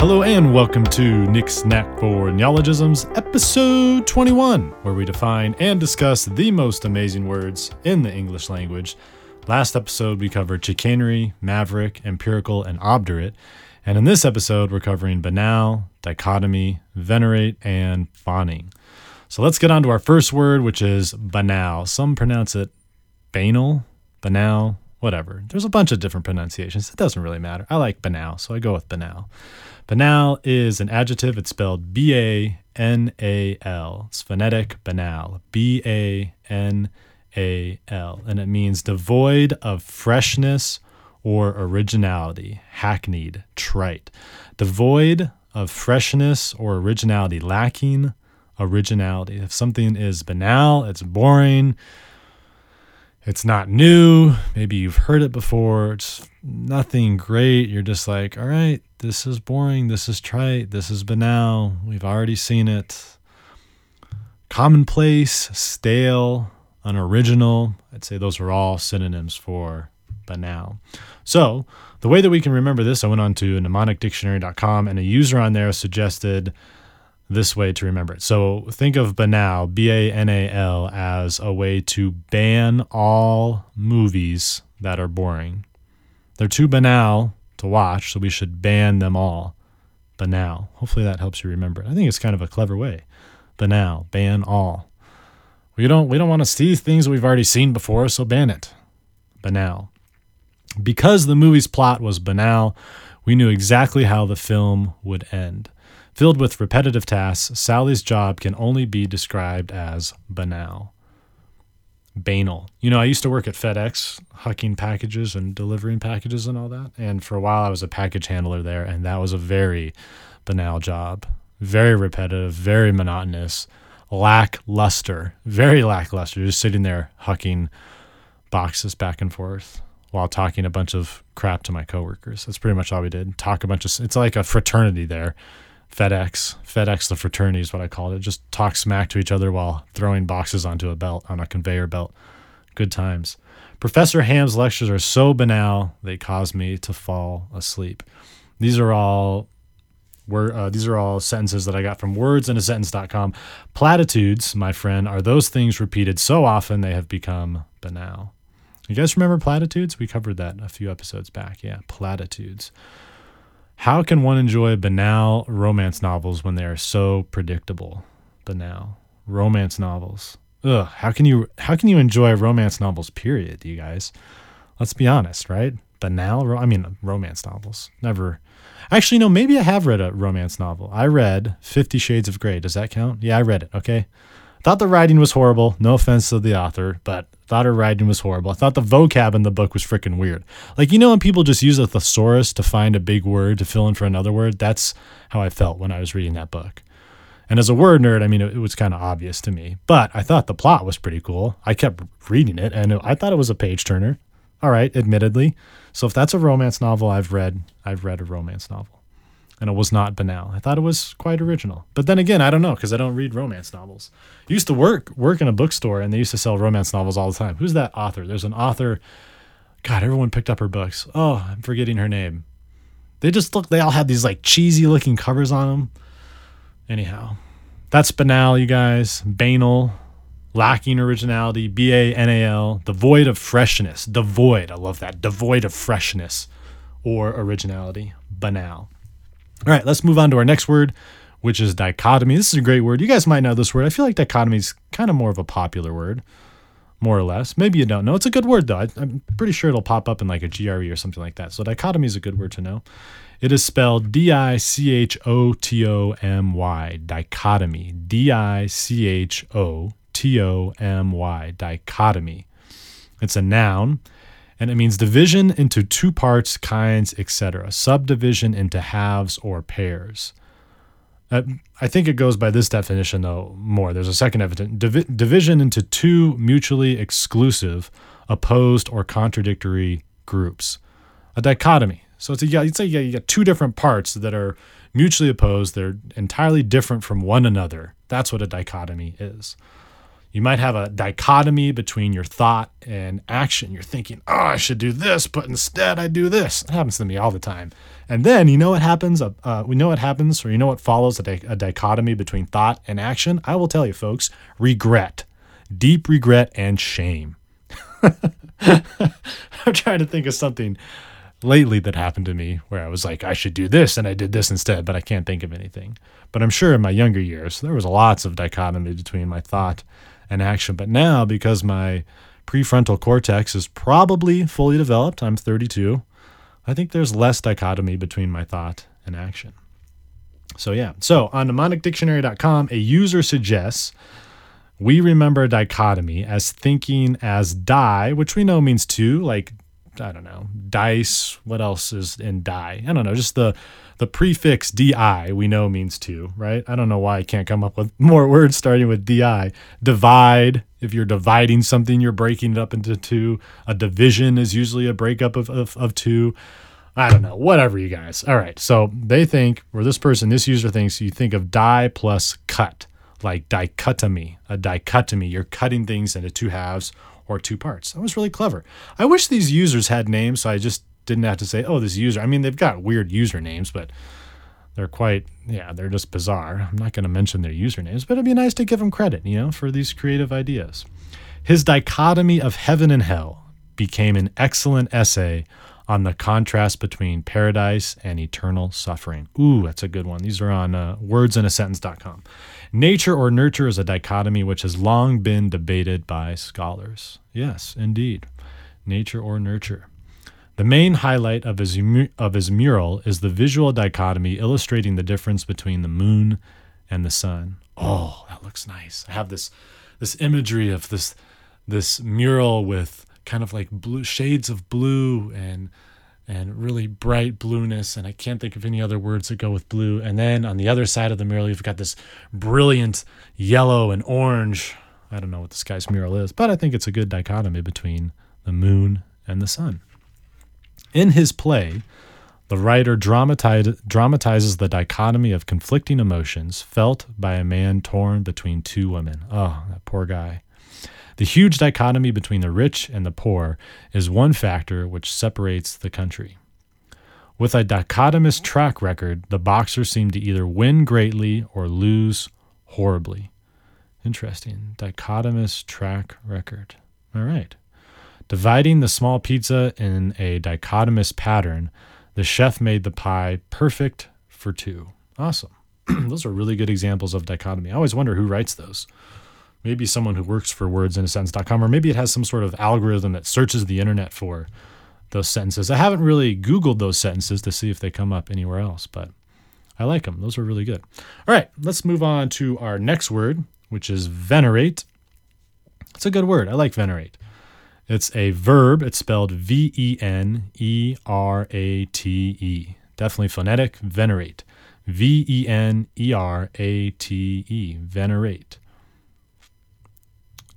Hello and welcome to Nick's Knack for Neologisms, episode 21, where we define and discuss the most amazing words in the English language. Last episode we covered chicanery, maverick, empirical, and obdurate. And in this episode we're covering banal, dichotomy, venerate, and fawning. So let's get on to our first word, which is banal. Some pronounce it banal, banal, whatever. There's a bunch of different pronunciations. It doesn't really matter. I like banal, so I go with banal. Banal is an adjective. It's spelled B A N A L. It's phonetic banal. B A N A L. And it means devoid of freshness or originality, hackneyed, trite. Devoid of freshness or originality, lacking originality. If something is banal, it's boring, it's not new. Maybe you've heard it before. It's nothing great. You're just like, all right, this is boring. This is trite. This is banal. We've already seen it. Commonplace, stale, unoriginal. I'd say those are all synonyms for banal. So, the way that we can remember this, I went on to mnemonicdictionary.com and a user on there suggested this way to remember it. So think of banal, B A N A L, as a way to ban all movies that are boring. They're too banal to watch, so we should ban them all. Banal. Hopefully that helps you remember it. I think it's kind of a clever way. Banal, ban all. We don't we don't want to see things we've already seen before, so ban it. Banal. Because the movie's plot was banal, we knew exactly how the film would end. Filled with repetitive tasks, Sally's job can only be described as banal. Banal. You know, I used to work at FedEx, hucking packages and delivering packages and all that. And for a while, I was a package handler there, and that was a very banal job. Very repetitive, very monotonous, lackluster, very lackluster, just sitting there hucking boxes back and forth while talking a bunch of crap to my coworkers. That's pretty much all we did. Talk a bunch of, it's like a fraternity there FedEx, FedEx the fraternity is what I called it. Just talk smack to each other while throwing boxes onto a belt, on a conveyor belt. Good times. Professor Ham's lectures are so banal they cause me to fall asleep. These are all were uh, these are all sentences that I got from wordsinasentence.com. Platitudes, my friend, are those things repeated so often they have become banal. You guys remember platitudes? We covered that a few episodes back. Yeah, platitudes. How can one enjoy banal romance novels when they are so predictable? Banal romance novels. Ugh, how can you how can you enjoy romance novels? Period, you guys. Let's be honest, right? Banal. I mean, romance novels. Never. Actually, no. Maybe I have read a romance novel. I read Fifty Shades of Grey. Does that count? Yeah, I read it. Okay. Thought the writing was horrible. No offense to the author, but thought her writing was horrible. I thought the vocab in the book was freaking weird. Like, you know, when people just use a thesaurus to find a big word to fill in for another word, that's how I felt when I was reading that book. And as a word nerd, I mean, it, it was kind of obvious to me, but I thought the plot was pretty cool. I kept reading it and it, I thought it was a page turner. All right, admittedly. So if that's a romance novel I've read, I've read a romance novel and it was not banal. I thought it was quite original. But then again, I don't know because I don't read romance novels. I used to work work in a bookstore and they used to sell romance novels all the time. Who's that author? There's an author. God, everyone picked up her books. Oh, I'm forgetting her name. They just look. They all had these like cheesy looking covers on them. Anyhow, that's banal, you guys. Banal, lacking originality. B A N A L. Devoid of freshness. Devoid. I love that. Devoid of freshness or originality. Banal. All right, let's move on to our next word, which is dichotomy. This is a great word. You guys might know this word. I feel like dichotomy is kind of more of a popular word, more or less. Maybe you don't know. It's a good word, though. I, am pretty sure it'll pop up in like a GRE or something like that. So dichotomy is a good word to know. It is spelled D I C H O T O M Y, dichotomy. D I C H O T O M Y, dichotomy. It's a noun and it means division into two parts, kinds, etc. Subdivision into halves or pairs. Uh, I think it goes by this definition though more. There's a second definition: Divi- division into two mutually exclusive, opposed or contradictory groups. A dichotomy. So it's a, you'd say you got two different parts that are mutually opposed. They're entirely different from one another. That's what a dichotomy is. You might have a dichotomy between your thought and action. You're thinking, oh, I should do this, but instead I do this. It happens to me all the time. And then you know what happens? Uh, uh, we know what happens, or you know what follows a, di- a dichotomy between thought and action? I will tell you, folks regret, deep regret, and shame. I'm trying to think of something lately that happened to me where I was like, I should do this, and I did this instead, but I can't think of anything. But I'm sure in my younger years, there was lots of dichotomy between my thought and action. But now, because my prefrontal cortex is probably fully developed, I'm 32, I think there's less dichotomy between my thought and action. So, yeah. So, on mnemonicdictionary.com, a user suggests we remember dichotomy as thinking as die, which we know means two, like I don't know, dice. What else is in die? I don't know. Just the the prefix di we know means two, right? I don't know why I can't come up with more words starting with di. Divide. If you're dividing something, you're breaking it up into two. A division is usually a breakup of, of, of two. I don't know. Whatever, you guys. All right. So they think, or this person, this user thinks, you think of die plus cut, like dichotomy. A dichotomy. You're cutting things into two halves or two parts. That was really clever. I wish these users had names so I just didn't have to say, oh, this user. I mean, they've got weird usernames, but they're quite, yeah, they're just bizarre. I'm not going to mention their usernames, but it'd be nice to give them credit, you know, for these creative ideas. His dichotomy of heaven and hell became an excellent essay on the contrast between paradise and eternal suffering. Ooh, that's a good one. These are on uh, wordsinasentence.com. Nature or nurture is a dichotomy which has long been debated by scholars. Yes, indeed. Nature or nurture. The main highlight of his, of his mural is the visual dichotomy illustrating the difference between the moon and the sun. Oh, that looks nice. I have this this imagery of this this mural with kind of like blue shades of blue and and really bright blueness. And I can't think of any other words that go with blue. And then on the other side of the mural, you've got this brilliant yellow and orange. I don't know what this guy's mural is, but I think it's a good dichotomy between the moon and the sun. In his play, the writer dramatize, dramatizes the dichotomy of conflicting emotions felt by a man torn between two women. Oh, that poor guy. The huge dichotomy between the rich and the poor is one factor which separates the country. With a dichotomous track record, the boxers seem to either win greatly or lose horribly. Interesting. Dichotomous track record. All right. Dividing the small pizza in a dichotomous pattern, the chef made the pie perfect for two. Awesome. those are really good examples of dichotomy. I always wonder who writes those maybe someone who works for wordsinasentence.com, or maybe it has some sort of algorithm that searches the internet for those sentences. I haven't really Googled those sentences to see if they come up anywhere else, but I like them. Those are really good. All right, let's move on to our next word, which is venerate. It's a good word. I like venerate. It's a verb. It's spelled V E N E R A T E. Definitely phonetic. Venerate. V E N E R A T E. Venerate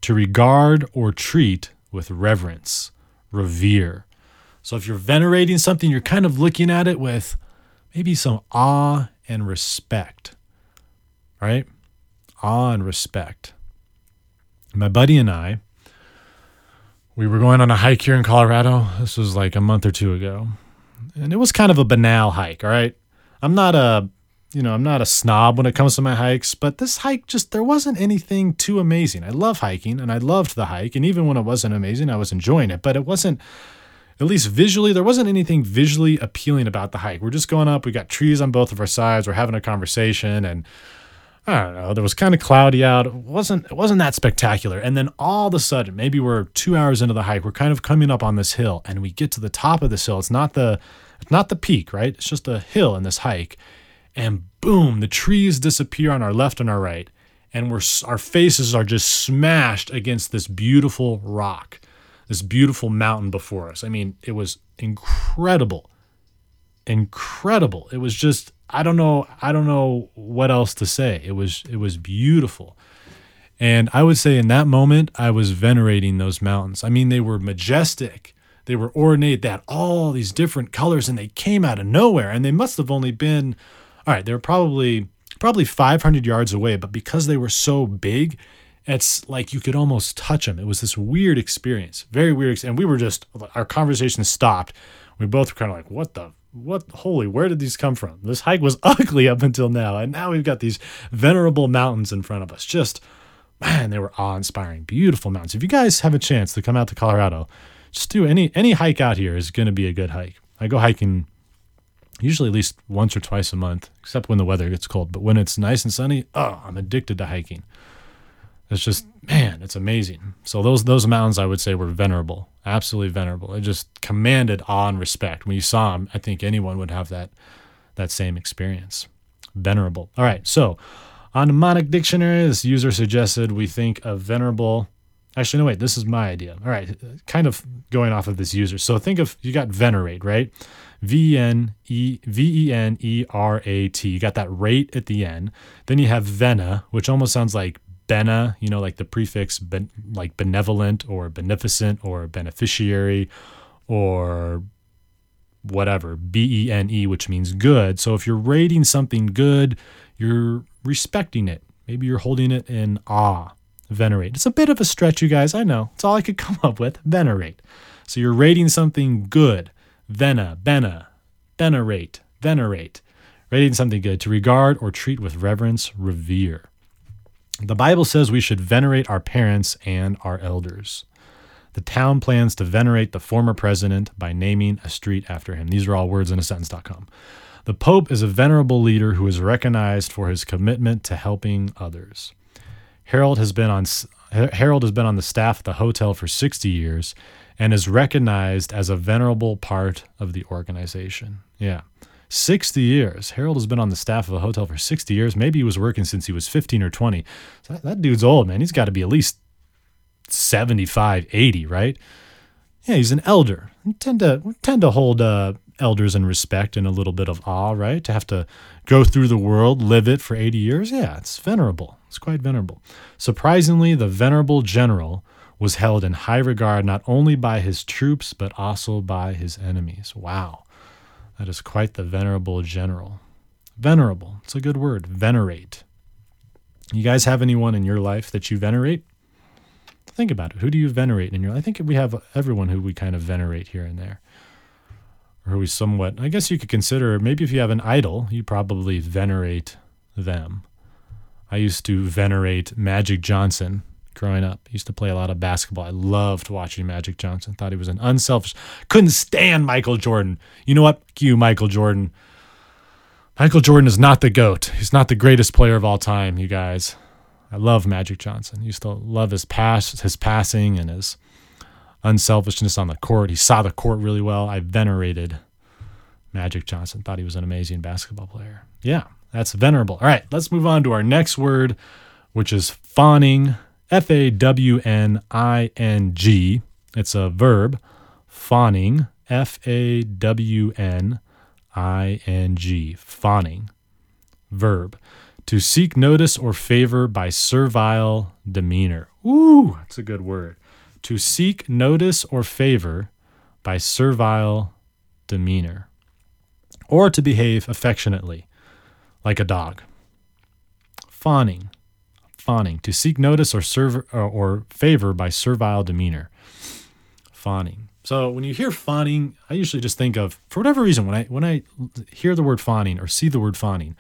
to regard or treat with reverence, revere. So if you're venerating something, you're kind of looking at it with maybe some awe and respect, right? Awe and respect. My buddy and I, we were going on a hike here in Colorado. This was like a month or two ago. And it was kind of a banal hike, all right? I'm not a you know, I'm not a snob when it comes to my hikes, but this hike just, there wasn't anything too amazing. I love hiking and I loved the hike. And even when it wasn't amazing, I was enjoying it, but it wasn't, at least visually, there wasn't anything visually appealing about the hike. We're just going up, we got trees on both of our sides, we're having a conversation, and I don't know, there was kind of cloudy out. It wasn't, it wasn't that spectacular. And then all of a sudden, maybe we're two hours into the hike, we're kind of coming up on this hill and we get to the top of this hill. It's not the, it's not the peak, right? It's just a hill in this hike and boom, the trees disappear on our left and our right, and we're our faces are just smashed against this beautiful rock, this beautiful mountain before us. I mean, it was incredible, incredible. It was just I don't know I don't know what else to say. It was it was beautiful. And I would say in that moment, I was venerating those mountains. I mean, they were majestic, they were ornate, they had all these different colors, and they came out of nowhere. And they must have only been all right, they were probably probably 500 yards away, but because they were so big it's like you could almost touch them. It was this weird experience, very weird. And we were just, our conversation stopped. We both were kind of like, what the, what, holy, where did these come from? This hike was ugly up until now. And now we've got these venerable mountains in front of us. Just, man, they were awe inspiring, beautiful mountains. If you guys have a chance to come out to Colorado, just do any, any hike out here is going to be a good hike. I go hiking usually at least once or twice a month, except when the weather gets cold. But when it's nice and sunny, oh, I'm addicted to hiking. It's just man, it's amazing. So those those mountains I would say were venerable, absolutely venerable. It just commanded awe and respect. When you saw them, I think anyone would have that that same experience. Venerable. All right, so on mnemonic dictionary, this user suggested we think of venerable. Actually, no, wait, this is my idea. All right, kind of going off of this user. So think of you got venerate, right? V N E V E N E R A T. You got that rate at the end. Then you have vena, which almost sounds like bena, you know, like the prefix ben, like benevolent or beneficent or beneficiary or whatever, B E N E, which means good. So if you're rating something good, you're respecting it. Maybe you're holding it in awe. Venerate. It's a bit of a stretch, you guys. I know. It's all I could come up with. Venerate. So you're rating something good. Vena, bena, venerate, venerate. Rating something good. To regard or treat with reverence, revere. The Bible says we should venerate our parents and our elders. The town plans to venerate the former president by naming a street after him. These are all wordsinasentence.com. The Pope is a venerable leader who is recognized for his commitment to helping others. Harold has been on Harold has been on the staff at the hotel for 60 years and is recognized as a venerable part of the organization. Yeah. 60 years. Harold has been on the staff of a hotel for 60 years. Maybe he was working since he was 15 or 20. So that, that dude's old, man. He's got to be at least 75, 80, right? Yeah, he's an elder. We tend to we tend to hold uh, elders in respect and a little bit of awe, right? To have to go through the world, live it for 80 years. Yeah, it's venerable. It's quite venerable. Surprisingly, the venerable general was held in high regard not only by his troops but also by his enemies. Wow. That is quite the venerable general. Venerable, it's a good word. Venerate. You guys have anyone in your life that you venerate? Think about it. Who do you venerate in your life? I think we have everyone who we kind of venerate here and there. Or who we somewhat, I guess you could consider, maybe if you have an idol, you probably venerate them. I used to venerate Magic Johnson growing up. Used to play a lot of basketball. I loved watching Magic Johnson. Thought he was an unselfish. Couldn't stand Michael Jordan. You know what? you, Michael Jordan. Michael Jordan is not the GOAT. He's not the greatest player of all time, you guys. I love Magic Johnson. Used to love his pass, his passing and his unselfishness on the court. He saw the court really well. I venerated Magic Johnson. Thought he was an amazing basketball player. Yeah, that's venerable. All right, let's move on to our next word, which is fawning. F A W N I N G. It's a verb, fawning. F A W N I N G. Fawning. Verb. To seek notice or favor by servile demeanor. Ooh, that's a good word. To seek notice or favor by servile demeanor. Or to behave affectionately, like a dog. Fawning fawning, to seek notice or serve or, uh, or favor by servile demeanor. Fawning. So when you hear fawning, I usually just think of for whatever reason when I when I hear the word fawning or see the word fawning,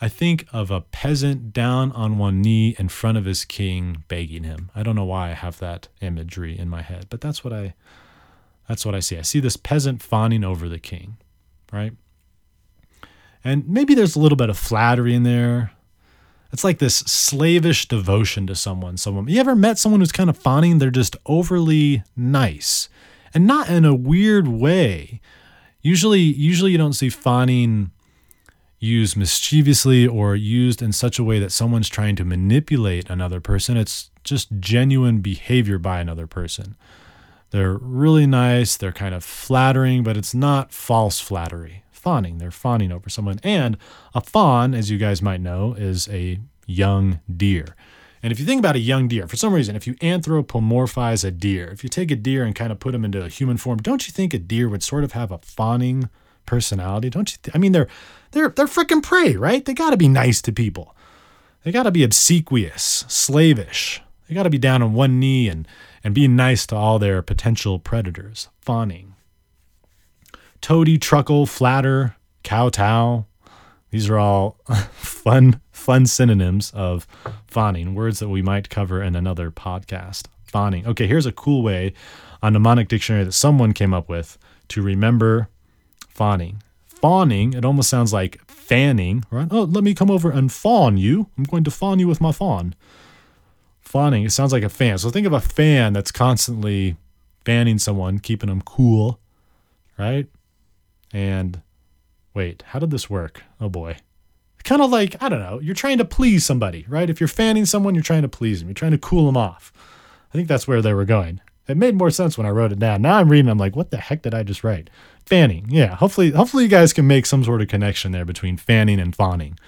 I think of a peasant down on one knee in front of his king begging him. I don't know why I have that imagery in my head, but that's what I that's what I see. I see this peasant fawning over the king, right? And maybe there's a little bit of flattery in there, it's like this slavish devotion to someone. Someone you ever met someone who's kind of fawning? They're just overly nice, and not in a weird way. Usually, usually you don't see fawning used mischievously or used in such a way that someone's trying to manipulate another person. It's just genuine behavior by another person. They're really nice, they're kind of flattering, but it's not false flattery fawning. They're fawning over someone. And a fawn, as you guys might know, is a young deer. And if you think about a young deer, for some reason, if you anthropomorphize a deer, if you take a deer and kind of put him into a human form, don't you think a deer would sort of have a fawning personality? Don't you? Th- I mean, they're they're they're freaking prey, right? They got to be nice to people. They got to be obsequious, slavish. They got to be down on one knee and, and being nice to all their potential predators. Fawning. Toady, truckle, flatter, kowtow. These are all fun, fun synonyms of fawning, words that we might cover in another podcast. Fawning. Okay, here's a cool way a mnemonic dictionary that someone came up with to remember fawning. Fawning, it almost sounds like fanning, right? Oh, let me come over and fawn you. I'm going to fawn you with my fawn. Fawning, it sounds like a fan. So think of a fan that's constantly fanning someone, keeping them cool, right? And wait, how did this work? Oh boy. Kind of like, I don't know, you're trying to please somebody, right? If you're fanning someone, you're trying to please them, you're trying to cool them off. I think that's where they were going. It made more sense when I wrote it down. Now I'm reading, I'm like, what the heck did I just write? Fanning. Yeah, hopefully, hopefully you guys can make some sort of connection there between fanning and fawning.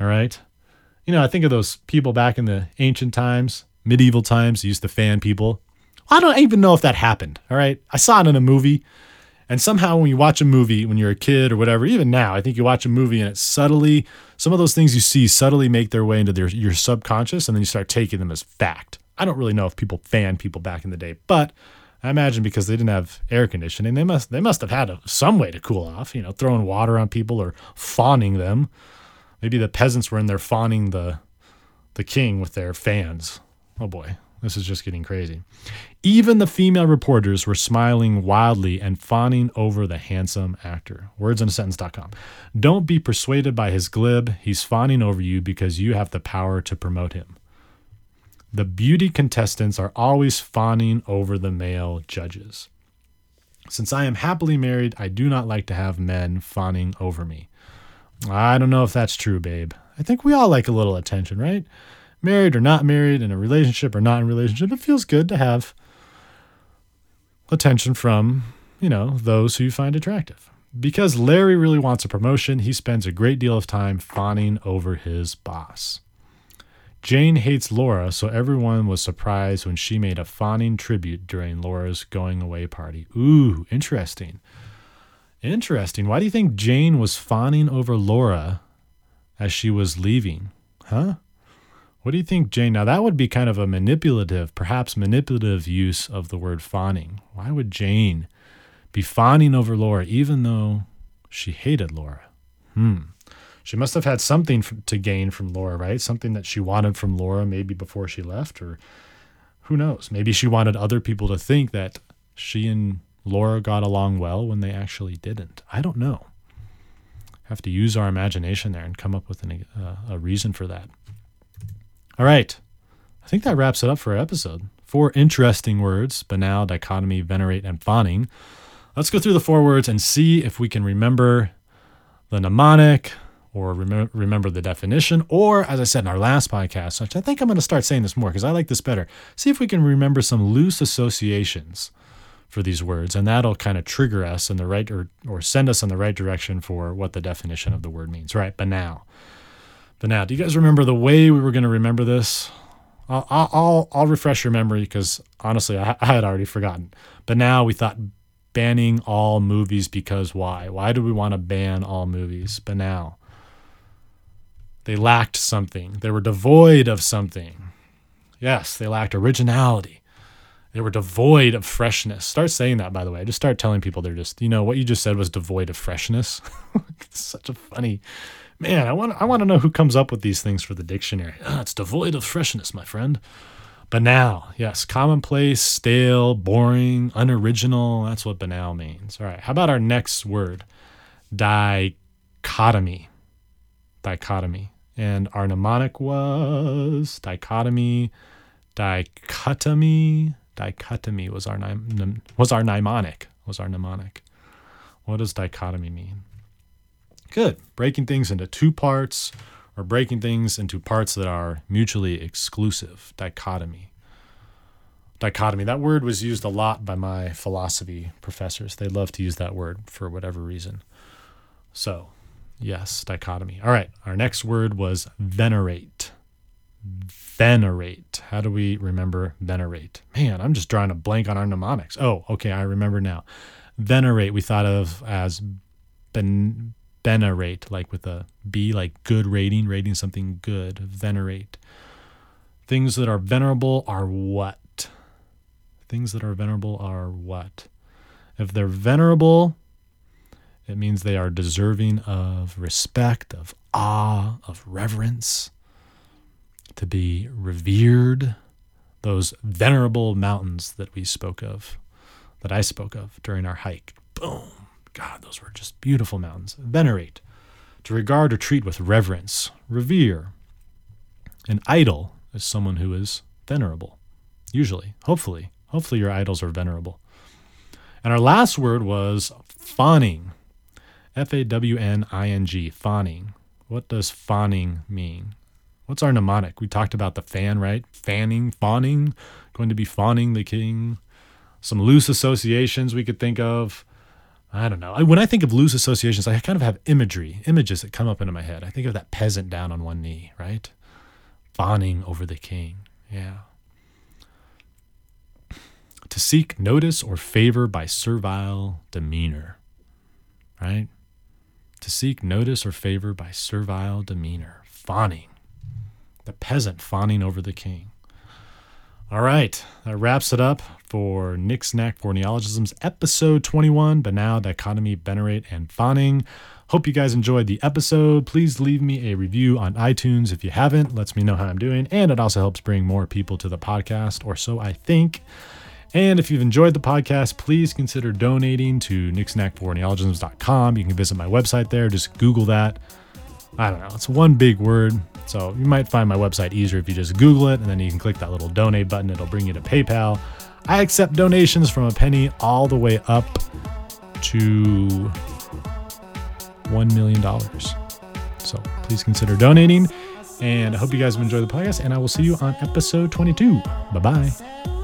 All right. You know, I think of those people back in the ancient times, medieval times, used to fan people. I don't even know if that happened. All right. I saw it in a movie. And somehow, when you watch a movie, when you're a kid or whatever, even now, I think you watch a movie and it subtly, some of those things you see subtly make their way into their, your subconscious, and then you start taking them as fact. I don't really know if people fan people back in the day, but I imagine because they didn't have air conditioning, they must they must have had a, some way to cool off. You know, throwing water on people or fawning them. Maybe the peasants were in there fawning the the king with their fans. Oh boy, this is just getting crazy. Even the female reporters were smiling wildly and fawning over the handsome actor. Wordsinasentence.com. Don't be persuaded by his glib. He's fawning over you because you have the power to promote him. The beauty contestants are always fawning over the male judges. Since I am happily married, I do not like to have men fawning over me. I don't know if that's true, babe. I think we all like a little attention, right? Married or not married, in a relationship or not in a relationship, it feels good to have attention from, you know, those who you find attractive. Because Larry really wants a promotion, he spends a great deal of time fawning over his boss. Jane hates Laura, so everyone was surprised when she made a fawning tribute during Laura's going away party. Ooh, interesting. Interesting. Why do you think Jane was fawning over Laura as she was leaving? Huh? What do you think, Jane? Now, that would be kind of a manipulative, perhaps manipulative use of the word fawning. Why would Jane be fawning over Laura even though she hated Laura? Hmm. She must have had something to gain from Laura, right? Something that she wanted from Laura maybe before she left, or who knows? Maybe she wanted other people to think that she and Laura got along well when they actually didn't. I don't know. Have to use our imagination there and come up with an, uh, a reason for that. All right. I think that wraps it up for our episode. Four interesting words banal, dichotomy, venerate, and fawning. Let's go through the four words and see if we can remember the mnemonic or rem- remember the definition, or as I said in our last podcast, which I think I'm going to start saying this more because I like this better. See if we can remember some loose associations for these words, and that'll kind of trigger us in the right or, or send us in the right direction for what the definition of the word means. Right, banal. But now, do you guys remember the way we were going to remember this? I'll, I'll, I'll refresh your memory because honestly, I, I had already forgotten. But now we thought banning all movies because why? Why do we want to ban all movies? But now they lacked something. They were devoid of something. Yes, they lacked originality. They were devoid of freshness. Start saying that, by the way. Just start telling people they're just, you know, what you just said was devoid of freshness. it's such a funny Man, I want I want to know who comes up with these things for the dictionary. Oh, it's devoid of freshness, my friend. Banal, yes, commonplace, stale, boring, unoriginal. That's what banal means. All right, how about our next word? Dichotomy. Dichotomy. And our mnemonic was dichotomy, dichotomy, dichotomy was our was our mnemonic. Was our mnemonic. What does dichotomy mean? Good. Breaking things into two parts or breaking things into parts that are mutually exclusive. Dichotomy. Dichotomy. That word was used a lot by my philosophy professors. They love to use that word for whatever reason. So, yes, dichotomy. All right. Our next word was venerate. Venerate. How do we remember venerate? Man, I'm just drawing a blank on our mnemonics. Oh, okay. I remember now. Venerate, we thought of as ben, venerate, like with a B, like good rating, rating something good, venerate. Things that are venerable are what? Things that are venerable are what? If they're venerable, it means they are deserving of respect, of awe, of reverence, to be revered. Those venerable mountains that we spoke of, that I spoke of during our hike. Boom. God, those were just beautiful mountains. Venerate, to regard or treat with reverence, revere. An idol is someone who is venerable, usually, hopefully. Hopefully, your idols are venerable. And our last word was fawning. F A W N I N G, fawning. What does fawning mean? What's our mnemonic? We talked about the fan, right? Fanning, fawning, going to be fawning the king. Some loose associations we could think of. I don't know. When I think of loose associations, I kind of have imagery, images that come up into my head. I think of that peasant down on one knee, right? Fawning over the king. Yeah. To seek notice or favor by servile demeanor, right? To seek notice or favor by servile demeanor, fawning. The peasant fawning over the king. All right, that wraps it up for Nick's Knack for Neologisms, episode 21, Banal, Dichotomy, Venerate, and Fawning. Hope you guys enjoyed the episode. Please leave me a review on iTunes if you haven't. Lets me know how I'm doing, and it also helps bring more people to the podcast, or so I think. And if you've enjoyed the podcast, please consider donating to nicksnackforneologisms.com. You can visit my website there. Just Google that. I don't know. It's one big word. So you might find my website easier if you just Google it and then you can click that little donate button. It'll bring you to PayPal. I accept donations from a penny all the way up to $1 million. So please consider donating. And I hope you guys enjoyed the podcast. And I will see you on episode 22. Bye bye.